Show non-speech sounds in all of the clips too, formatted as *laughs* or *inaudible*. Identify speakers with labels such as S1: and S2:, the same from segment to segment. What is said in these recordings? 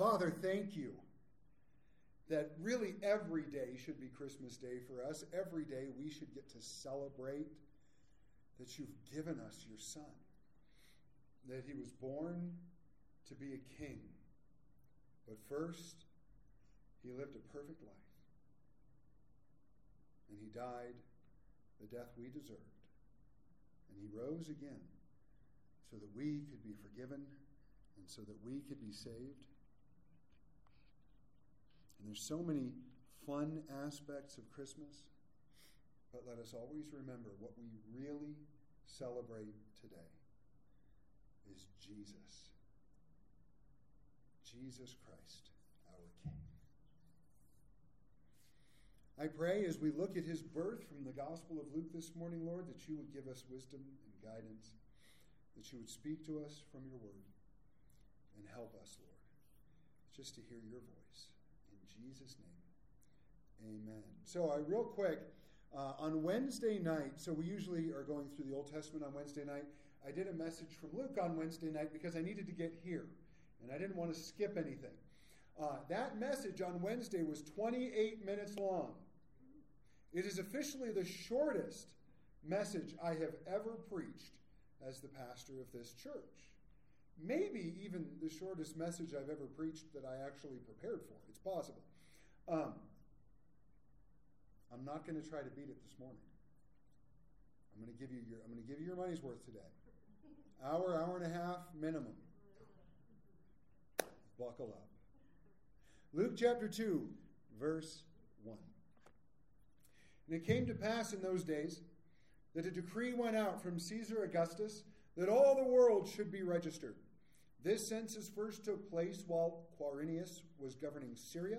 S1: Father, thank you that really every day should be Christmas Day for us. Every day we should get to celebrate that you've given us your Son, that he was born to be a king. But first, he lived a perfect life. And he died the death we deserved. And he rose again so that we could be forgiven and so that we could be saved. And there's so many fun aspects of Christmas, but let us always remember what we really celebrate today is Jesus. Jesus Christ, our King. I pray as we look at his birth from the Gospel of Luke this morning, Lord, that you would give us wisdom and guidance, that you would speak to us from your word, and help us, Lord, just to hear your voice. Jesus' name, amen. So, I real quick, uh, on Wednesday night, so we usually are going through the Old Testament on Wednesday night. I did a message from Luke on Wednesday night because I needed to get here, and I didn't want to skip anything. Uh, that message on Wednesday was 28 minutes long. It is officially the shortest message I have ever preached as the pastor of this church maybe even the shortest message I've ever preached that I actually prepared for. It's possible. Um, I'm not going to try to beat it this morning. I'm going to give you your I'm going to give you your money's worth today. Hour, hour and a half minimum. Buckle up. Luke chapter 2, verse 1. And it came to pass in those days that a decree went out from Caesar Augustus that all the world should be registered. This census first took place while Quirinius was governing Syria.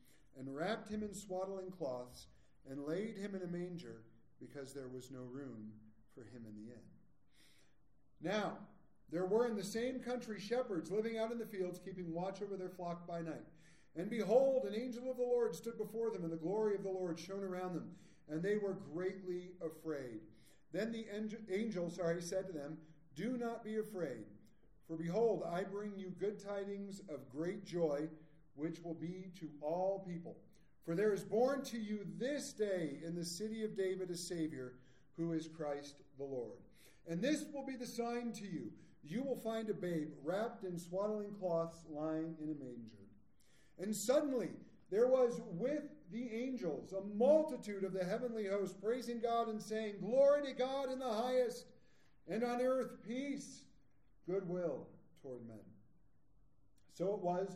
S1: and wrapped him in swaddling cloths, and laid him in a manger, because there was no room for him in the inn. Now, there were in the same country shepherds living out in the fields, keeping watch over their flock by night. And behold, an angel of the Lord stood before them, and the glory of the Lord shone around them, and they were greatly afraid. Then the angel, sorry, said to them, Do not be afraid. For behold, I bring you good tidings of great joy, which will be to all people. For there is born to you this day in the city of David a Savior, who is Christ the Lord. And this will be the sign to you you will find a babe wrapped in swaddling cloths lying in a manger. And suddenly there was with the angels a multitude of the heavenly host praising God and saying, Glory to God in the highest, and on earth peace goodwill toward men. So it was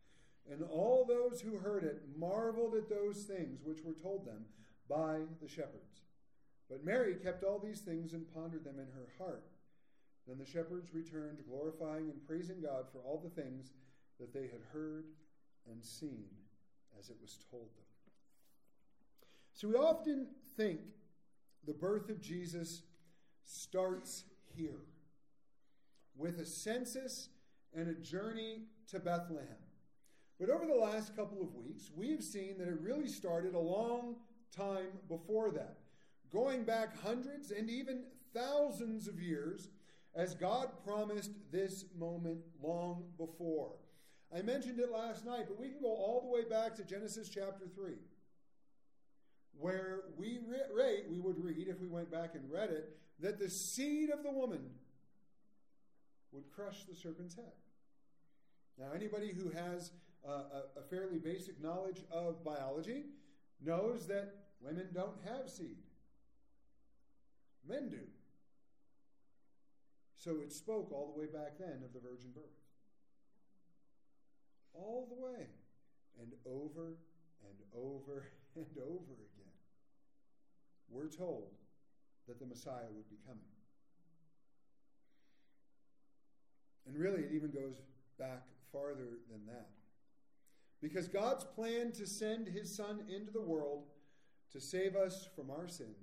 S1: And all those who heard it marveled at those things which were told them by the shepherds. But Mary kept all these things and pondered them in her heart. Then the shepherds returned, glorifying and praising God for all the things that they had heard and seen as it was told them. So we often think the birth of Jesus starts here with a census and a journey to Bethlehem. But over the last couple of weeks, we've seen that it really started a long time before that, going back hundreds and even thousands of years, as God promised this moment long before. I mentioned it last night, but we can go all the way back to Genesis chapter 3, where we, re- we would read, if we went back and read it, that the seed of the woman would crush the serpent's head. Now, anybody who has uh, a, a fairly basic knowledge of biology knows that women don't have seed. Men do. So it spoke all the way back then of the virgin birth. All the way. And over and over *laughs* and over again. We're told that the Messiah would be coming. And really, it even goes back farther than that. Because God's plan to send his Son into the world to save us from our sin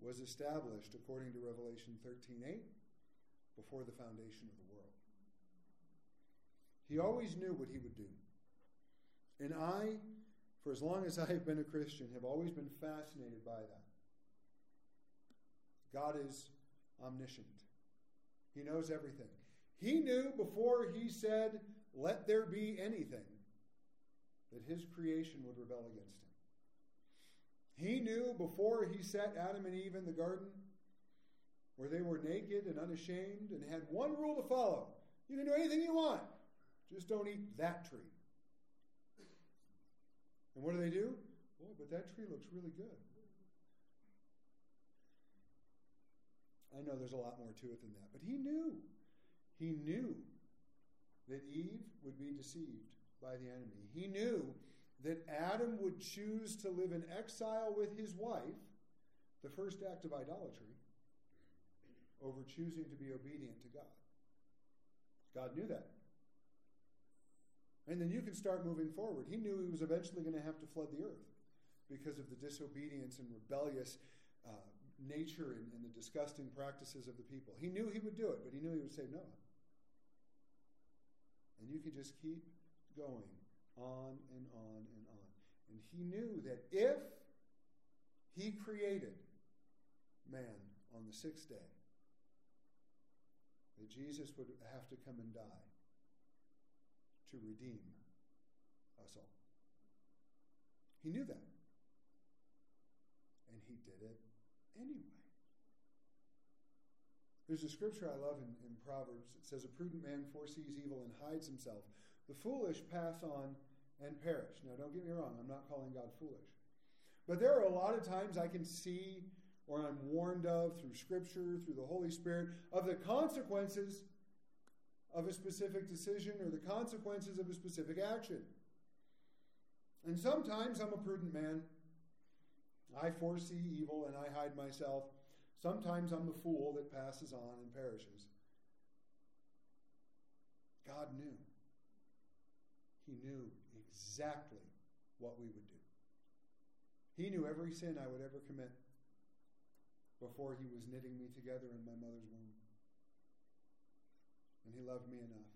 S1: was established according to Revelation 13:8 before the foundation of the world. He always knew what he would do. And I, for as long as I have been a Christian, have always been fascinated by that. God is omniscient. He knows everything. He knew before he said, Let there be anything, that his creation would rebel against him. He knew before he set Adam and Eve in the garden, where they were naked and unashamed and had one rule to follow you can do anything you want, just don't eat that tree. And what do they do? Oh, but that tree looks really good. I know there's a lot more to it than that, but he knew. He knew that Eve would be deceived by the enemy. He knew that Adam would choose to live in exile with his wife, the first act of idolatry, over choosing to be obedient to God. God knew that. And then you can start moving forward. He knew he was eventually going to have to flood the earth because of the disobedience and rebellious uh, nature and, and the disgusting practices of the people. He knew he would do it, but he knew he would save Noah. And you can just keep going on and on and on. And he knew that if he created man on the sixth day, that Jesus would have to come and die to redeem us all. He knew that. And he did it anyway. There's a scripture I love in, in Proverbs. It says, A prudent man foresees evil and hides himself. The foolish pass on and perish. Now, don't get me wrong, I'm not calling God foolish. But there are a lot of times I can see or I'm warned of through Scripture, through the Holy Spirit, of the consequences of a specific decision or the consequences of a specific action. And sometimes I'm a prudent man. I foresee evil and I hide myself. Sometimes I'm the fool that passes on and perishes. God knew. He knew exactly what we would do. He knew every sin I would ever commit before he was knitting me together in my mother's womb. And he loved me enough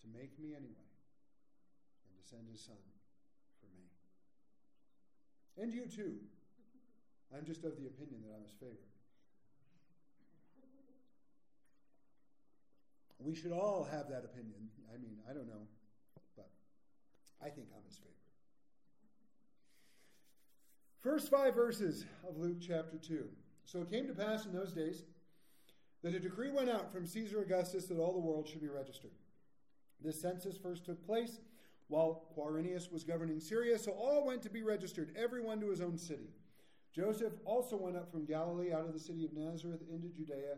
S1: to make me anyway and to send his son for me. And you too. I'm just of the opinion that I'm his favorite. We should all have that opinion. I mean, I don't know, I think I'm his favorite. First five verses of Luke chapter 2. So it came to pass in those days that a decree went out from Caesar Augustus that all the world should be registered. This census first took place while Quirinius was governing Syria, so all went to be registered, everyone to his own city. Joseph also went up from Galilee out of the city of Nazareth into Judea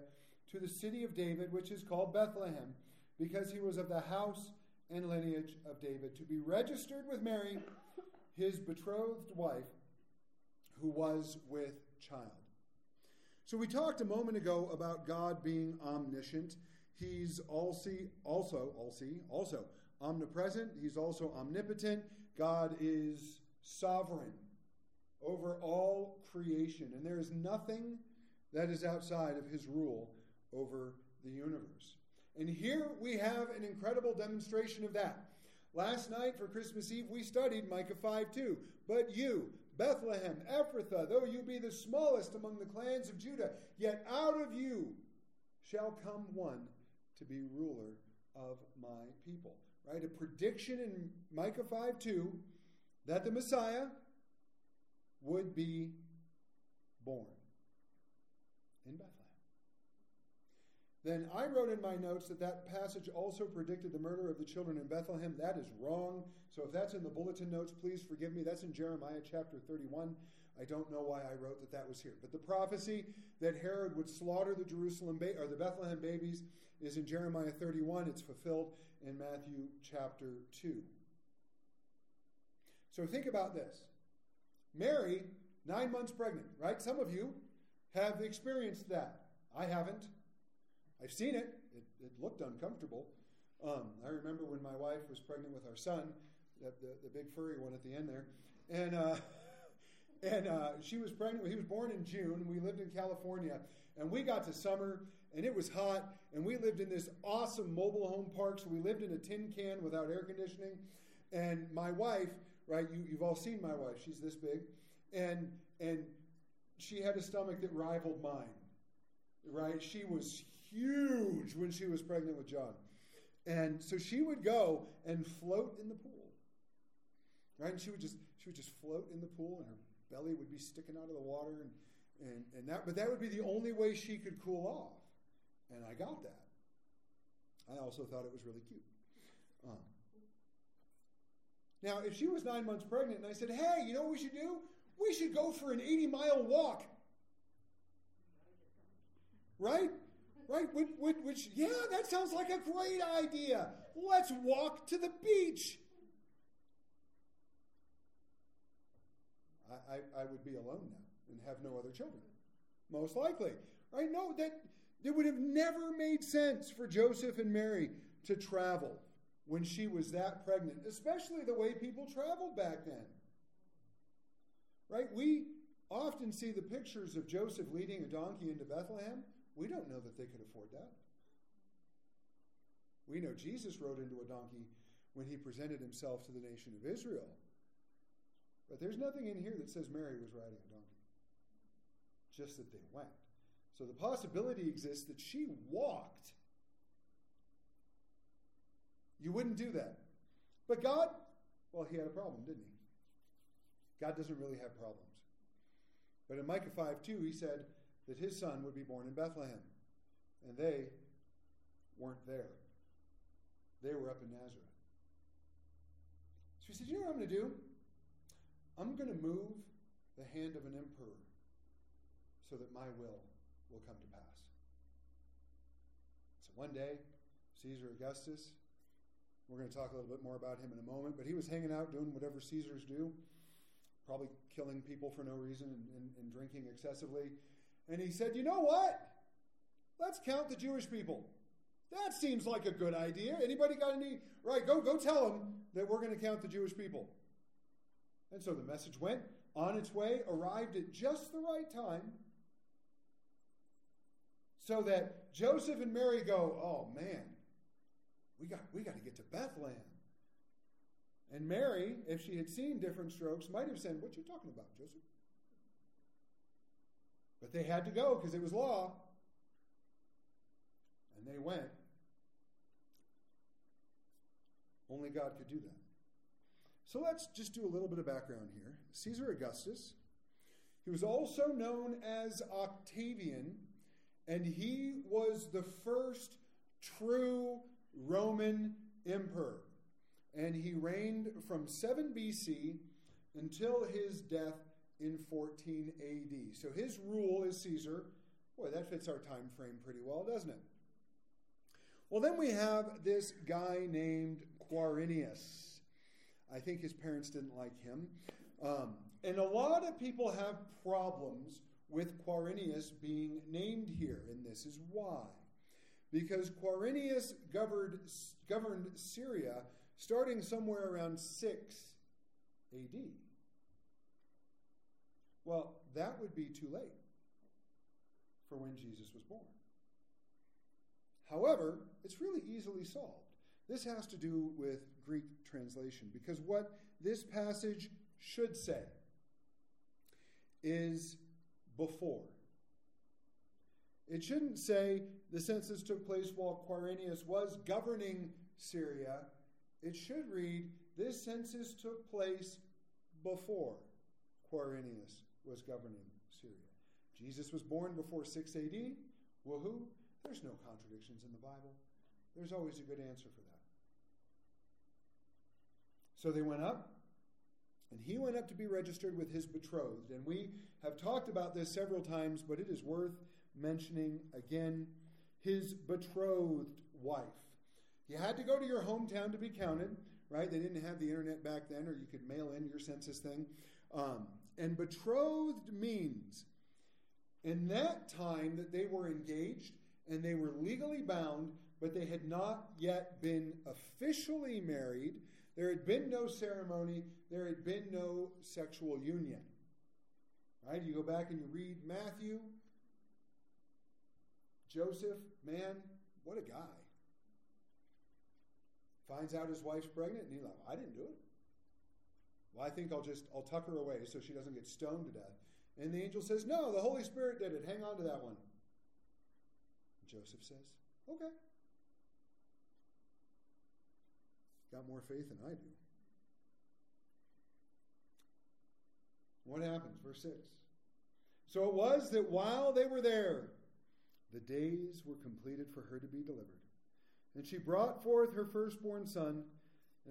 S1: to the city of David, which is called Bethlehem, because he was of the house and lineage of David, to be registered with Mary, his betrothed wife, who was with child. So we talked a moment ago about God being omniscient. He's all see, also, all see, also omnipresent. He's also omnipotent. God is sovereign over all creation, and there is nothing that is outside of his rule over the universe. And here we have an incredible demonstration of that. Last night for Christmas Eve, we studied Micah 5 2. But you, Bethlehem, Ephrathah, though you be the smallest among the clans of Judah, yet out of you shall come one to be ruler of my people. Right? A prediction in Micah 5 2 that the Messiah would be born in Bethlehem. Then I wrote in my notes that that passage also predicted the murder of the children in Bethlehem. That is wrong. So if that's in the bulletin notes, please forgive me. That's in Jeremiah chapter 31. I don't know why I wrote that that was here. But the prophecy that Herod would slaughter the Jerusalem ba- or the Bethlehem babies is in Jeremiah 31. It's fulfilled in Matthew chapter 2. So think about this. Mary, nine months pregnant, right? Some of you have experienced that. I haven't. I've seen it. It, it looked uncomfortable. Um, I remember when my wife was pregnant with our son, the, the, the big furry one at the end there, and uh, *laughs* and uh, she was pregnant. He was born in June. We lived in California, and we got to summer, and it was hot, and we lived in this awesome mobile home park. So we lived in a tin can without air conditioning, and my wife, right? You, you've all seen my wife. She's this big, and and she had a stomach that rivaled mine, right? She was huge when she was pregnant with John. And so she would go and float in the pool. Right? And she would just she would just float in the pool and her belly would be sticking out of the water and, and, and that but that would be the only way she could cool off. And I got that. I also thought it was really cute. Um, now, if she was nine months pregnant and I said, hey, you know what we should do? We should go for an 80 mile walk. Right? Right? Which, which, which, yeah, that sounds like a great idea. Let's walk to the beach. I, I, I would be alone now and have no other children. Most likely. Right? No, that it would have never made sense for Joseph and Mary to travel when she was that pregnant, especially the way people traveled back then. Right? We often see the pictures of Joseph leading a donkey into Bethlehem. We don't know that they could afford that. We know Jesus rode into a donkey when he presented himself to the nation of Israel. But there's nothing in here that says Mary was riding a donkey, just that they went. So the possibility exists that she walked. You wouldn't do that. But God, well, he had a problem, didn't he? God doesn't really have problems. But in Micah 5 2, he said that his son would be born in Bethlehem. And they weren't there, they were up in Nazareth. So he said, You know what I'm going to do? I'm going to move the hand of an emperor so that my will will come to pass. So one day, Caesar Augustus, we're going to talk a little bit more about him in a moment, but he was hanging out doing whatever Caesars do, probably killing people for no reason and, and, and drinking excessively. And he said, You know what? Let's count the Jewish people. That seems like a good idea. Anybody got any? Right, go go tell them that we're going to count the Jewish people. And so the message went on its way, arrived at just the right time, so that Joseph and Mary go, "Oh man, we got we got to get to Bethlehem." And Mary, if she had seen Diff'rent Strokes, might have said, "What you talking about, Joseph?" But they had to go because it was law. And they went. Only God could do that. So let's just do a little bit of background here. Caesar Augustus, he was also known as Octavian, and he was the first true Roman emperor. And he reigned from 7 BC until his death in 14 AD. So his rule is Caesar, boy, that fits our time frame pretty well, doesn't it? Well, then we have this guy named Quirinius. I think his parents didn't like him. Um, and a lot of people have problems with Quirinius being named here, and this is why. Because Quirinius governed, governed Syria starting somewhere around 6 AD. Well, that would be too late for when Jesus was born. However, it's really easily solved. This has to do with Greek translation because what this passage should say is before. It shouldn't say the census took place while Quirinius was governing Syria. It should read this census took place before Quirinius was governing Syria. Jesus was born before 6 AD. Woohoo! There's no contradictions in the Bible. There's always a good answer for that. So they went up And he went up to be registered with his betrothed. And we have talked about this several times, but it is worth mentioning again his betrothed wife. You had to go to your hometown to be counted, right? They didn't have the internet back then, or you could mail in your census thing. Um, and betrothed means in that time that they were engaged and they were legally bound, but they had not yet been officially married. There had been no ceremony, there had been no sexual union. Right? You go back and you read Matthew. Joseph, man, what a guy. Finds out his wife's pregnant, and he's like, I didn't do it. Well, I think I'll just I'll tuck her away so she doesn't get stoned to death. And the angel says, No, the Holy Spirit did it. Hang on to that one. Joseph says, Okay. Got more faith than I do. What happens? Verse 6. So it was that while they were there, the days were completed for her to be delivered. And she brought forth her firstborn son,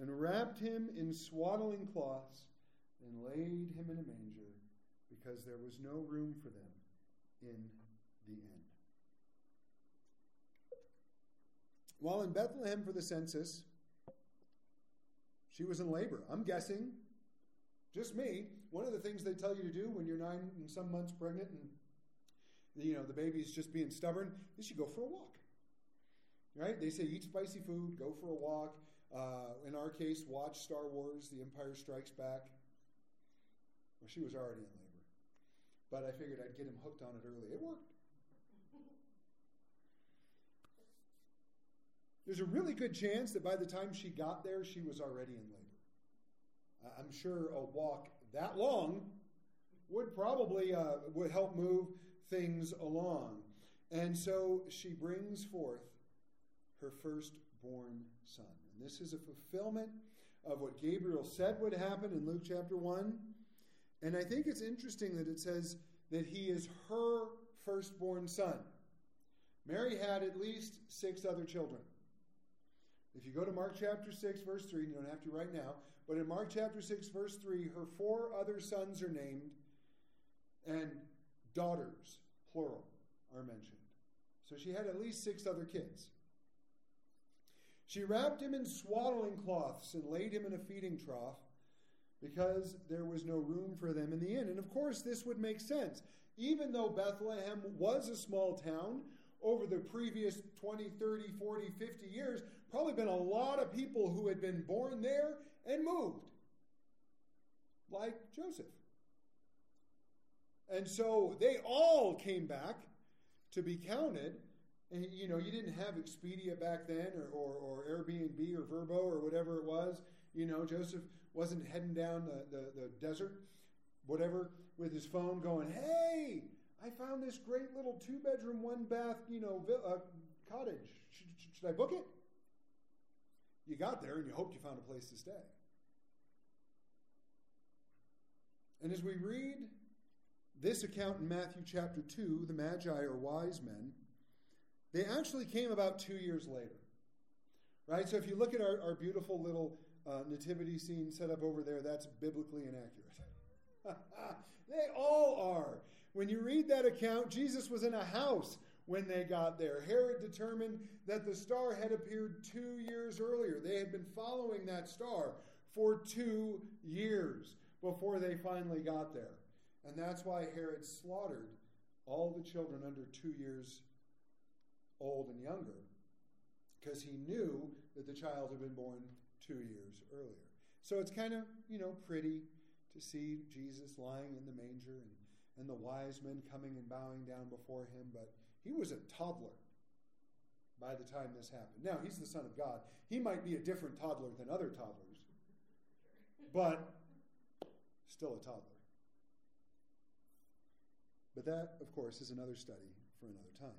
S1: and wrapped him in swaddling cloths, and laid him in a manger, because there was no room for them in the inn. While in Bethlehem for the census, she was in labor. I'm guessing, just me, one of the things they tell you to do when you're nine and some months pregnant and you know the baby's just being stubborn is you go for a walk. Right? They say eat spicy food, go for a walk. Uh, in our case, watch Star Wars: The Empire Strikes Back. Well, she was already in labor, but I figured I'd get him hooked on it early. It worked. There's a really good chance that by the time she got there, she was already in labor. I'm sure a walk that long would probably uh, would help move things along. And so she brings forth her firstborn son. This is a fulfillment of what Gabriel said would happen in Luke chapter 1. And I think it's interesting that it says that he is her firstborn son. Mary had at least six other children. If you go to Mark chapter 6, verse 3, you don't have to right now, but in Mark chapter 6, verse 3, her four other sons are named, and daughters, plural, are mentioned. So she had at least six other kids. She wrapped him in swaddling cloths and laid him in a feeding trough because there was no room for them in the inn. And of course, this would make sense. Even though Bethlehem was a small town, over the previous 20, 30, 40, 50 years, probably been a lot of people who had been born there and moved, like Joseph. And so they all came back to be counted. And you know, you didn't have Expedia back then, or, or, or Airbnb or Vrbo or whatever it was. You know, Joseph wasn't heading down the, the, the desert, whatever, with his phone going, hey, I found this great little two bedroom, one bath, you know, uh, cottage. Should, should I book it? You got there and you hoped you found a place to stay. And as we read this account in Matthew chapter 2, the Magi or wise men, they actually came about two years later. Right? So if you look at our, our beautiful little uh, nativity scene set up over there, that's biblically inaccurate. *laughs* they all are. When you read that account, Jesus was in a house when they got there. Herod determined that the star had appeared two years earlier. They had been following that star for two years before they finally got there. And that's why Herod slaughtered all the children under two years old and younger, because he knew that the child had been born two years earlier. So it's kind of, you know, pretty to see Jesus lying in the manger and and the wise men coming and bowing down before him, but he was a toddler by the time this happened. Now, he's the Son of God. He might be a different toddler than other toddlers, but still a toddler. But that, of course, is another study for another time.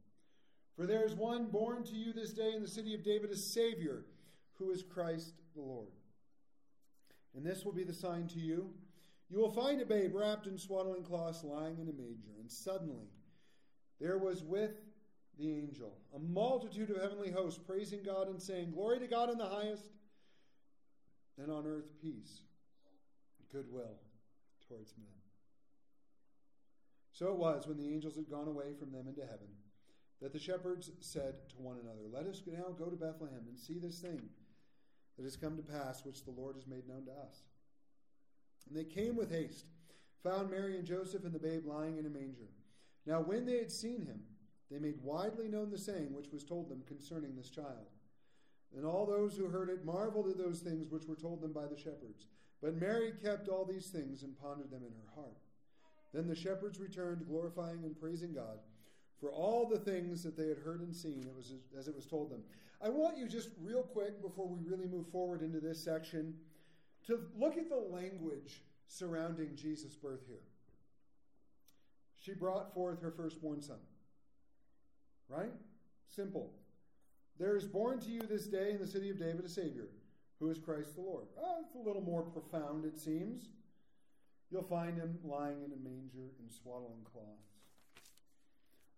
S1: For there is one born to you this day in the city of David, a Savior, who is Christ the Lord. And this will be the sign to you. You will find a babe wrapped in swaddling cloths lying in a manger. And suddenly there was with the angel a multitude of heavenly hosts praising God and saying, Glory to God in the highest, and on earth peace, goodwill towards men. So it was when the angels had gone away from them into heaven that the shepherds said to one another, Let us now go to Bethlehem and see this thing that has come to pass, which the Lord has made known to us. And they came with haste, found Mary and Joseph and the babe lying in a manger. Now, when they had seen him, they made widely known the saying which was told them concerning this child. And all those who heard it marveled at those things which were told them by the shepherds. But Mary kept all these things and pondered them in her heart. Then the shepherds returned, glorifying and praising God for all the things that they had heard and seen it was as it was told them. I want you just real quick before we really move forward into this section to look at the language surrounding Jesus' birth here. She brought forth her firstborn son. Right? Simple. There is born to you this day in the city of David a Savior, who is Christ the Lord. Oh, it's a little more profound, it seems. You'll find him lying in a manger in swaddling cloths.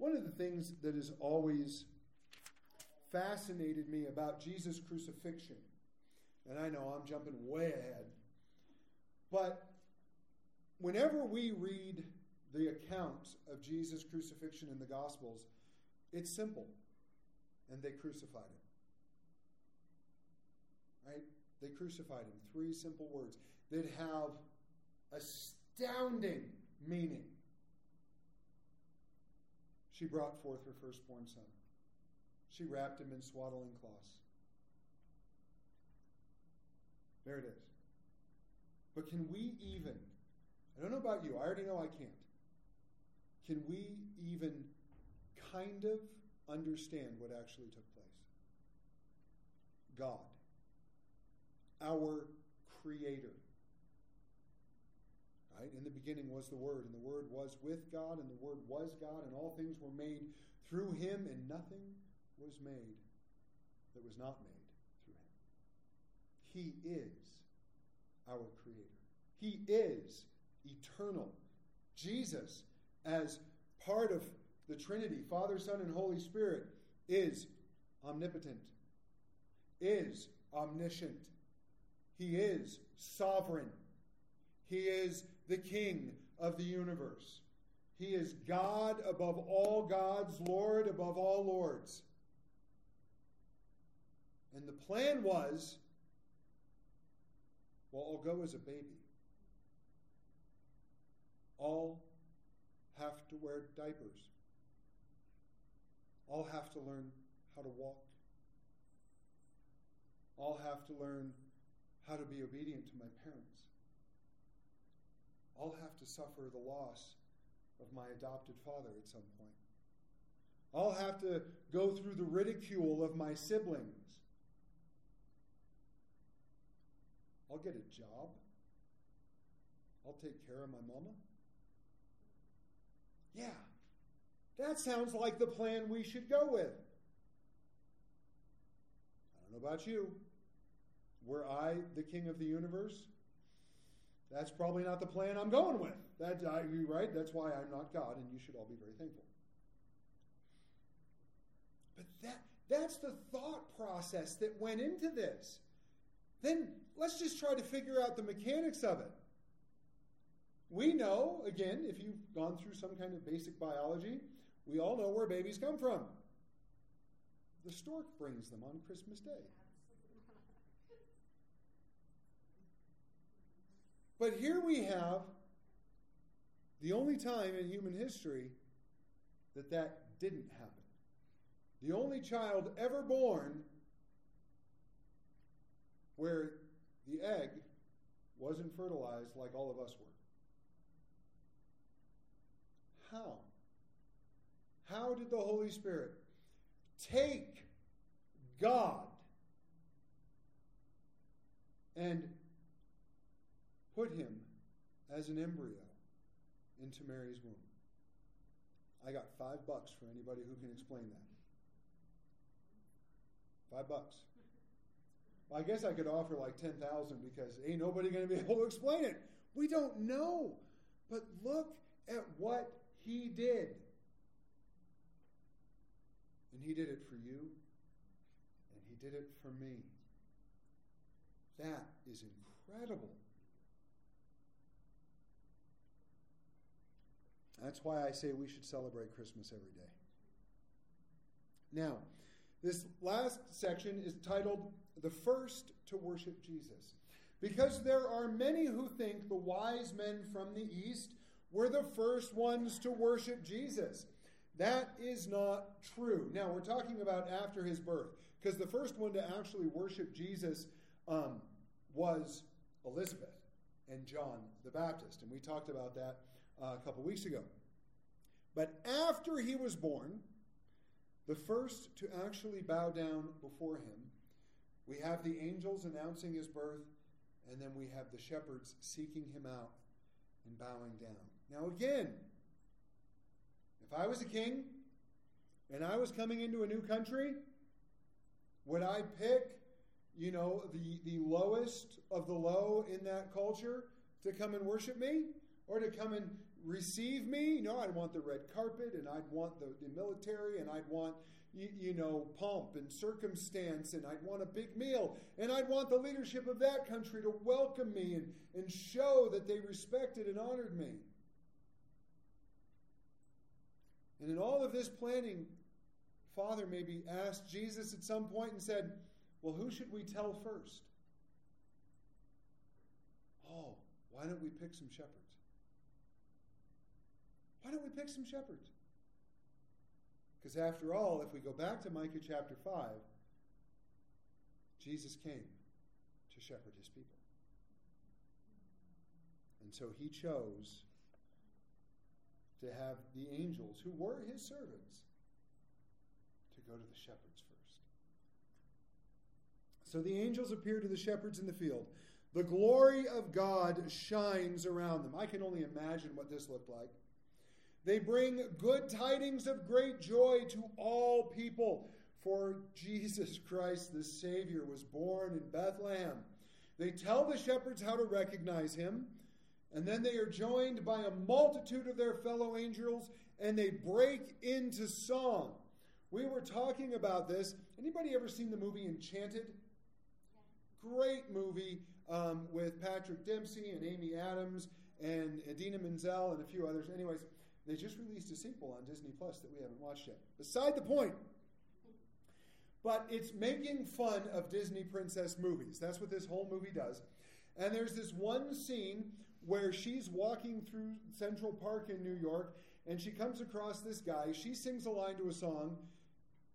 S1: One of the things that has always fascinated me about Jesus' crucifixion, and I know I'm jumping way ahead, but whenever we read the account of Jesus' crucifixion in the Gospels, it's simple. And they crucified him. Right? They crucified him. Three simple words that have astounding meaning. She brought forth her firstborn son. She wrapped him in swaddling cloths. There it is. But can we even, I don't know about you, I already know I can't. Can we even kind of understand what actually took place? God, our Creator. Right? In the beginning was the Word, and the Word was with God, and the Word was God, and all things were made through Him, and nothing was made that was not made through Him. He is our Creator. He is eternal. Jesus, as part of the Trinity, Father, Son, and Holy Spirit, is omnipotent, is omniscient. He is sovereign. He is the King of the universe. He is God above all gods, Lord above all lords. And the plan was well, I'll go as a baby. All have to wear diapers. All have to learn how to walk. All have to learn how to be obedient to my parents. All have to suffer the loss of my adopted father at some point. I'll have to go through the ridicule of my siblings. I'll get a job. I'll take care of my mama. Yeah, that sounds like the plan we should go with. I don't know about you. Were I the king of the universe? That's probably not the plan I'm going with. That right? That's why I'm not God, and you should all be very thankful. But that that's the thought process that went into this. Then let's just try to figure out the mechanics of it. We know, again, if you've gone through some kind of basic biology, we all know where babies come from. The stork brings them on Christmas Day. But here we have the only time in human history that that didn't happen. The only child ever born where the egg wasn't fertilized like all of us were. How? How did the Holy Spirit take God and put him as an embryo into Mary's womb. I got five bucks for anybody who can explain that. Five bucks. Well, I guess I could offer like 10,000 because ain't nobody going to be *laughs* able to explain it. We don't know. But look at what he did. And he did it for you, and he did it for me. That is incredible. That's why I say we should celebrate Christmas every day. Now, this last section is titled The First to Worship Jesus. Because there are many who think the wise men from the East were the first ones to worship Jesus. That is not true. Now, we're talking about after his birth, because the first one to actually worship Jesus um, was Elizabeth and John the Baptist. And we talked about that uh, a couple weeks ago. But after he was born, the first to actually bow down before him, we have the angels announcing his birth, and then we have the shepherds seeking him out and bowing down. Now, again, if I was a king and I was coming into a new country, would I pick, you know, the, the lowest of the low in that culture to come and worship me? Or to come and receive me? No, I'd want the red carpet and I'd want the, the military and I'd want, you, you know, pomp and circumstance and I'd want a big meal and I'd want the leadership of that country to welcome me and, and show that they respected and honored me. And in all of this planning, Father maybe asked Jesus at some point and said, Well, who should we tell first? Oh, why don't we pick some shepherds? Why don't we pick some shepherds? Because after all, if we go back to Micah chapter 5, Jesus came to shepherd his people. And so he chose to have the angels, who were his servants, to go to the shepherds first. So the angels appear to the shepherds in the field. The glory of God shines around them. I can only imagine what this looked like. They bring good tidings of great joy to all people, for Jesus Christ the Savior was born in Bethlehem. They tell the shepherds how to recognize him. And then they are joined by a multitude of their fellow angels and they break into song. We were talking about this. Anybody ever seen the movie Enchanted? Great movie um, with Patrick Dempsey and Amy Adams and Idina Menzel and a few others. Anyways, they just released a sequel on Disney Plus that we haven't watched yet. Beside the point. But it's making fun of Disney princess movies. That's what this whole movie does. And there's this one scene where she's walking through Central Park in New York and she comes across this guy. She sings a line to a song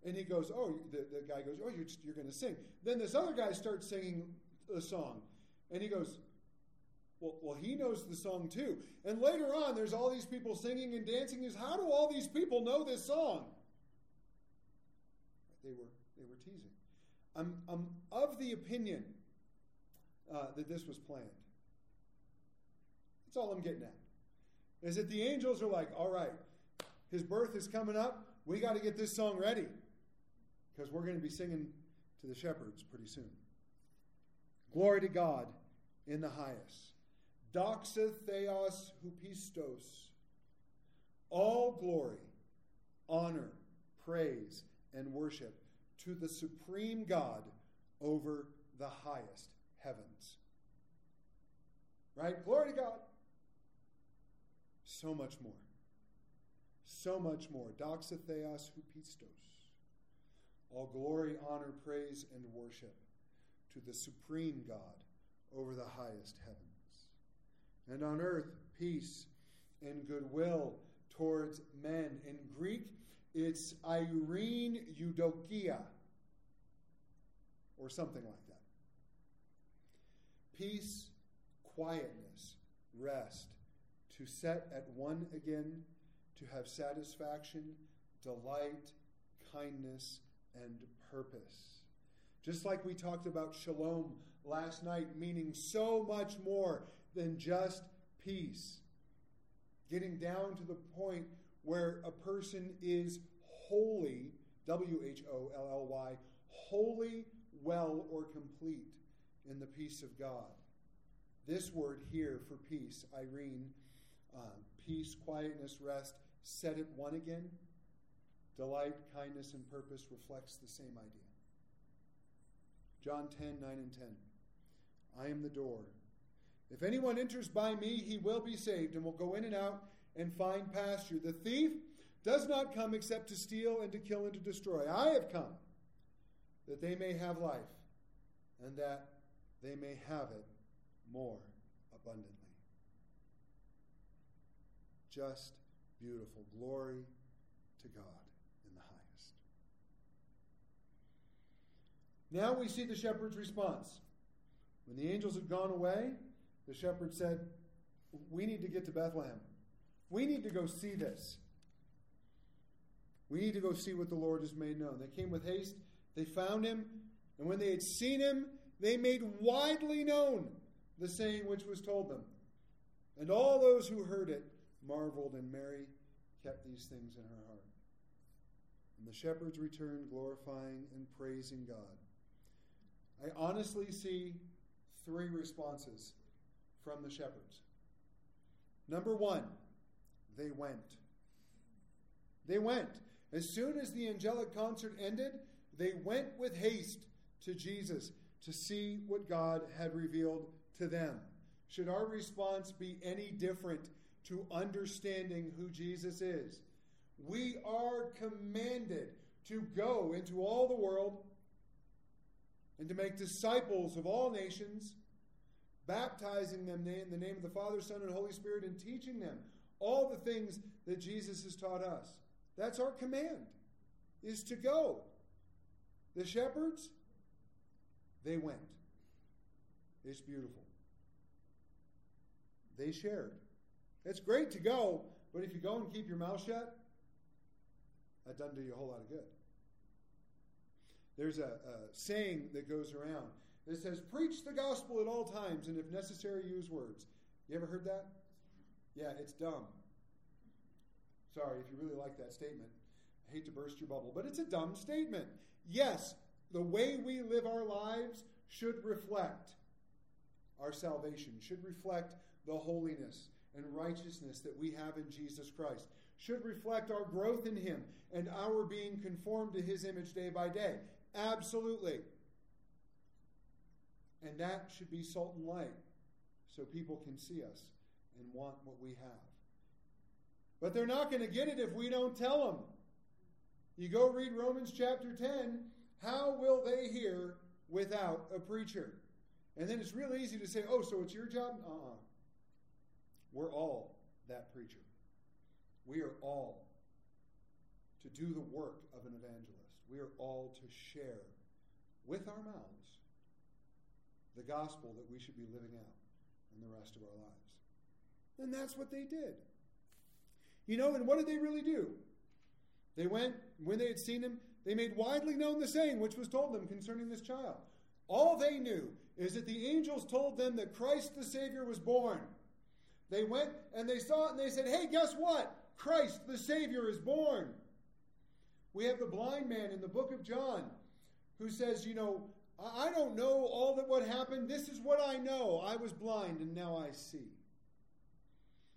S1: and he goes, Oh, the, the guy goes, Oh, you're, you're going to sing. Then this other guy starts singing a song and he goes, well, well, he knows the song too. And later on, there's all these people singing and dancing. Is how do all these people know this song? They were they were teasing. I'm, I'm of the opinion uh, that this was planned. That's all I'm getting at. Is that the angels are like, all right, his birth is coming up. We got to get this song ready because we're going to be singing to the shepherds pretty soon. Glory to God in the highest. Doxa theos hupistos. All glory, honor, praise, and worship to the supreme God over the highest heavens. Right? Glory to God so much more. So much more. Doxa theos hupistos. All glory, honor, praise, and worship to the supreme God over the highest heavens. And on earth, peace and goodwill towards men. In Greek, it's Irene Eudokia, or something like that. Peace, quietness, rest, to set at one again, to have satisfaction, delight, kindness, and purpose. Just like we talked about shalom last night, meaning so much more than just peace. Getting down to the point where a person is wholly, W H O L L Y, wholly well or complete in the peace of God. This word here for peace, Irene, uh, peace, quietness, rest, set it one again. Delight, kindness, and purpose reflects the same idea. John 10, 9 and 10. I am the door. If anyone enters by me, he will be saved and will go in and out and find pasture. The thief does not come except to steal and to kill and to destroy. I have come that they may have life and that they may have it more abundantly. Just beautiful. Glory to God in the highest. Now we see the shepherd's response. When the angels had gone away, the shepherd said, We need to get to Bethlehem. We need to go see this. We need to go see what the Lord has made known. They came with haste, they found him, and when they had seen him, they made widely known the saying which was told them. And all those who heard it marveled, and Mary kept these things in her heart. And the shepherds returned, glorifying and praising God. I honestly see three responses from the shepherds. Number one, they went. They went. As soon as the angelic concert ended, they went with haste to Jesus to see what God had revealed to them. Should our response be any different to understanding who Jesus is? We are commanded to go into all the world and to make disciples of all nations, baptizing them in the name of the Father, Son, and Holy Spirit, and teaching them all the things that Jesus has taught us. That's our command, is to go. The shepherds, they went. It's beautiful. They shared. It's great to go, but if you go and keep your mouth shut, that doesn't do you a whole lot of good. There's a, a saying that goes around that says, Preach the gospel at all times, and if necessary, use words. You ever heard that? Yeah, it's dumb. Sorry if you really like that statement. I hate to burst your bubble, but it's a dumb statement. Yes, the way we live our lives should reflect our salvation, should reflect the holiness and righteousness that we have in Jesus Christ, should reflect our growth in Him and our being conformed to His image day by day. Absolutely. And that should be salt and light so people can see us and want what we have. But they're not going to get it if we don't tell them. You go read Romans chapter 10. How will they hear without a preacher? And then it's real easy to say, oh, so it's your job? Uh uh-uh. uh. we are all that preacher. We are all to do the work of an evangelist. We are all to share with our mouths the gospel that we should be living out in the rest of our lives. And that's what they did. You know, and what did they really do? They went, when they had seen him, they made widely known the saying which was told them concerning this child. All they knew is that the angels told them that Christ the Savior was born. They went and they saw it and they said, Hey, guess what? Christ the Savior is born. We have the blind man in the book of John who says, You know, I don't know all that what happened. This is what I know. I was blind and now I see.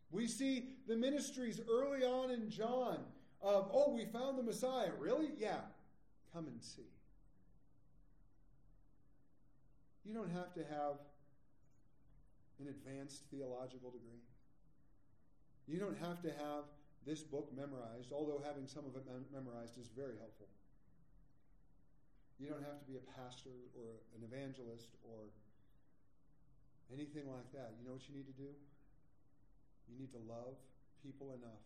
S1: We see the ministries early on in John of, oh, we found the Messiah. Really? Yeah. Come and see. You don't have to have an advanced theological degree. You don't have to have this book memorized, although having some of it mem- memorized is very helpful. You don't have to be a pastor or an evangelist or anything like that. You know what you need to do? You need to love people enough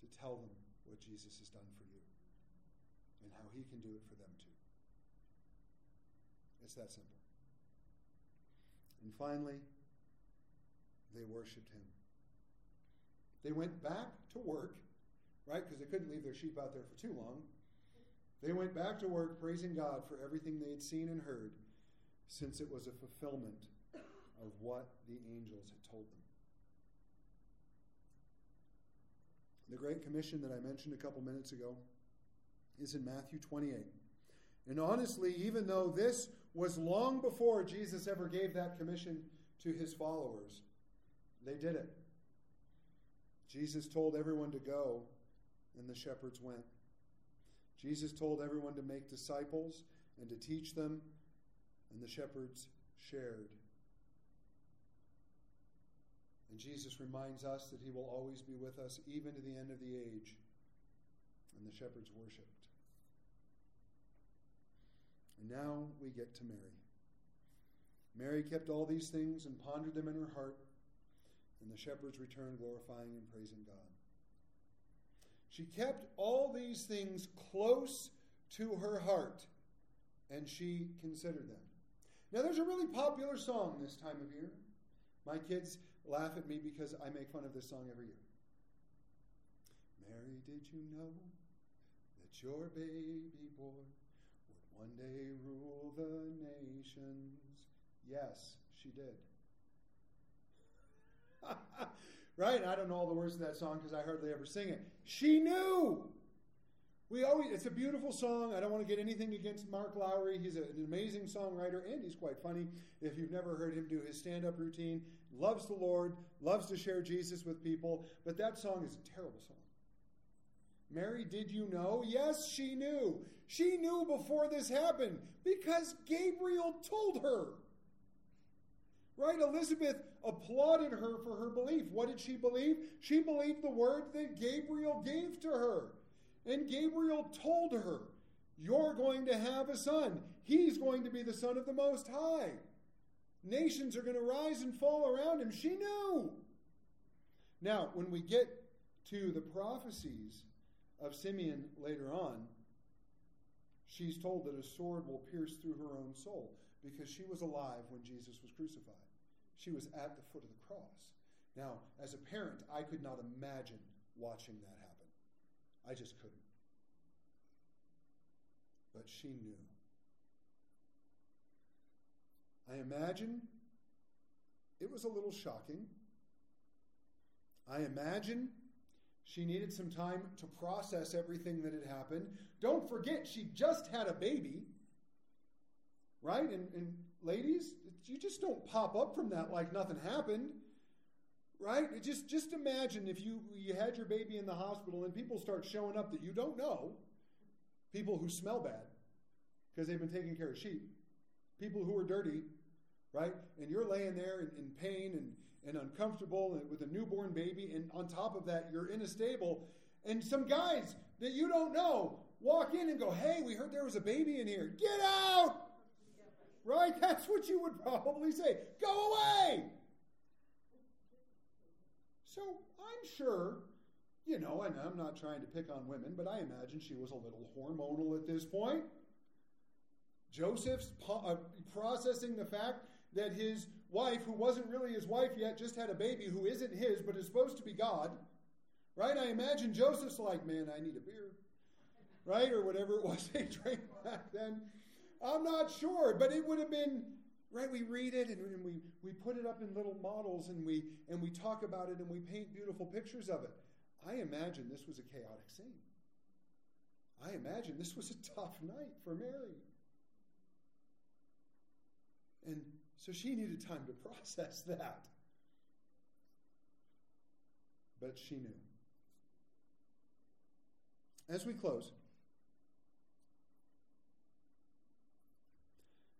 S1: to tell them what Jesus has done for you and how he can do it for them too. It's that simple. And finally, they worshiped him. They went back to work, right? Because they couldn't leave their sheep out there for too long. They went back to work praising God for everything they had seen and heard, since it was a fulfillment of what the angels had told them. The Great Commission that I mentioned a couple minutes ago is in Matthew 28. And honestly, even though this was long before Jesus ever gave that commission to his followers, they did it. Jesus told everyone to go, and the shepherds went. Jesus told everyone to make disciples and to teach them, and the shepherds shared. And Jesus reminds us that he will always be with us even to the end of the age. And the shepherds worshiped. And now we get to Mary. Mary kept all these things and pondered them in her heart, and the shepherds returned glorifying and praising God. She kept all these things close to her heart, and she considered them. Now, there's a really popular song this time of year. My kids laugh at me because I make fun of this song every year. Mary, did you know that your baby boy would one day rule the nations? Yes, she did. *laughs* right? I don't know all the words of that song because I hardly ever sing it. She knew. We always it's a beautiful song. I don't want to get anything against Mark Lowry. He's an amazing songwriter and he's quite funny. If you've never heard him do his stand-up routine, loves the Lord, loves to share Jesus with people, but that song is a terrible song. Mary, did you know? Yes, she knew. She knew before this happened because Gabriel told her. Right? Elizabeth applauded her for her belief. What did she believe? She believed the word that Gabriel gave to her. And Gabriel told her, You're going to have a son. He's going to be the Son of the Most High. Nations are going to rise and fall around him. She knew. Now, when we get to the prophecies of Simeon later on, she's told that a sword will pierce through her own soul because she was alive when Jesus was crucified. She was at the foot of the cross. Now, as a parent, I could not imagine watching that happen. I just couldn't. But she knew. I imagine it was a little shocking. I imagine she needed some time to process everything that had happened. Don't forget, she just had a baby. Right? And, and ladies, you just don't pop up from that like nothing happened. Right? Just just imagine if you you had your baby in the hospital and people start showing up that you don't know. People who smell bad because they've been taking care of sheep. People who are dirty, right? And you're laying there in, in pain and, and uncomfortable and with a newborn baby, and on top of that, you're in a stable, and some guys that you don't know walk in and go, Hey, we heard there was a baby in here. Get out! Right? That's what you would probably say. Go away! So I'm sure, you know, and I'm not trying to pick on women, but I imagine she was a little hormonal at this point. Joseph's uh, processing the fact that his wife, who wasn't really his wife yet, just had a baby who isn't his, but is supposed to be God. Right? I imagine Joseph's like, man, I need a beer. Right? Or whatever it was they *laughs* drank back then. I'm not sure, but it would have been right. We read it and, we, we put it up in little models and we and we talk about it and we paint beautiful pictures of it. I imagine this was a chaotic scene. I imagine this was a *laughs* tough night for Mary. And so she needed time to *laughs* process that. But she knew. As we close,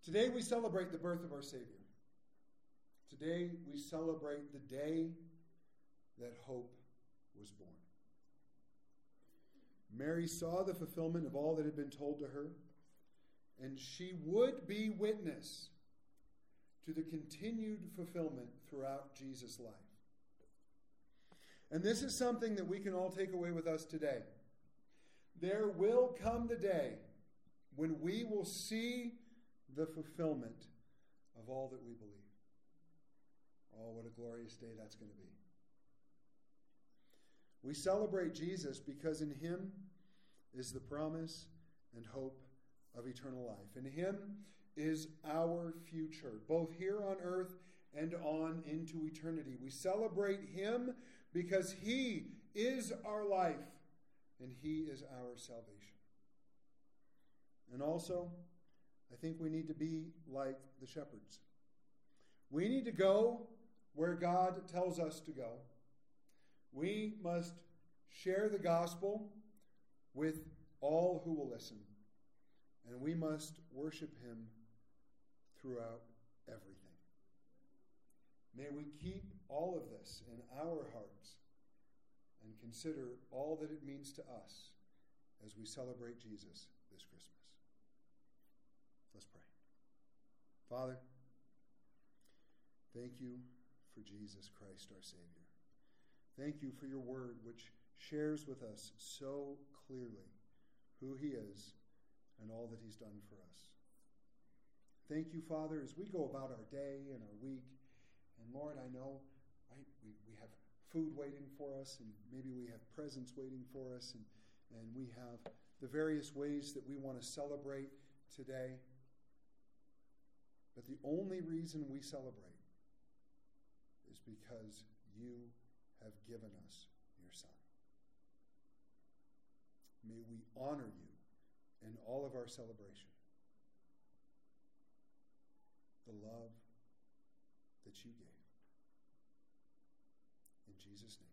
S1: Today we celebrate the birth of our Savior. Today we celebrate the day that hope was born. Mary saw the fulfillment of all that had been told to her, and she would be witness to the continued fulfillment throughout Jesus' life. And this is something that we can all take away with us today. There will come the day when we will see the fulfillment of all that we believe. Oh, what a glorious day that's going to be. We celebrate Jesus because in him is the promise and hope of eternal life. In him is our future, both here on earth and on into eternity. We celebrate Him because He is our life and He is our salvation. And also, I think we need to be like the shepherds. We need to go where God tells us to go. We must share the gospel with all who will listen. And we must worship Him throughout everything. May we keep all of this in our hearts and consider all that it means to us as we celebrate Jesus this Christmas. Let's pray. Father, thank you for Jesus Christ, our Savior. Thank you for your word, which shares with us so clearly who he is and all that he's done for us. Thank you, Father, as we go about our day and our week. And Lord, I know, right, we, we have food waiting for us, and maybe we have presents waiting for us, and, and we have the various ways that we want to celebrate today. But the only reason we celebrate is because you have given us your Son. May we honor you in all of our celebration. The love that you gave. In Jesus' name.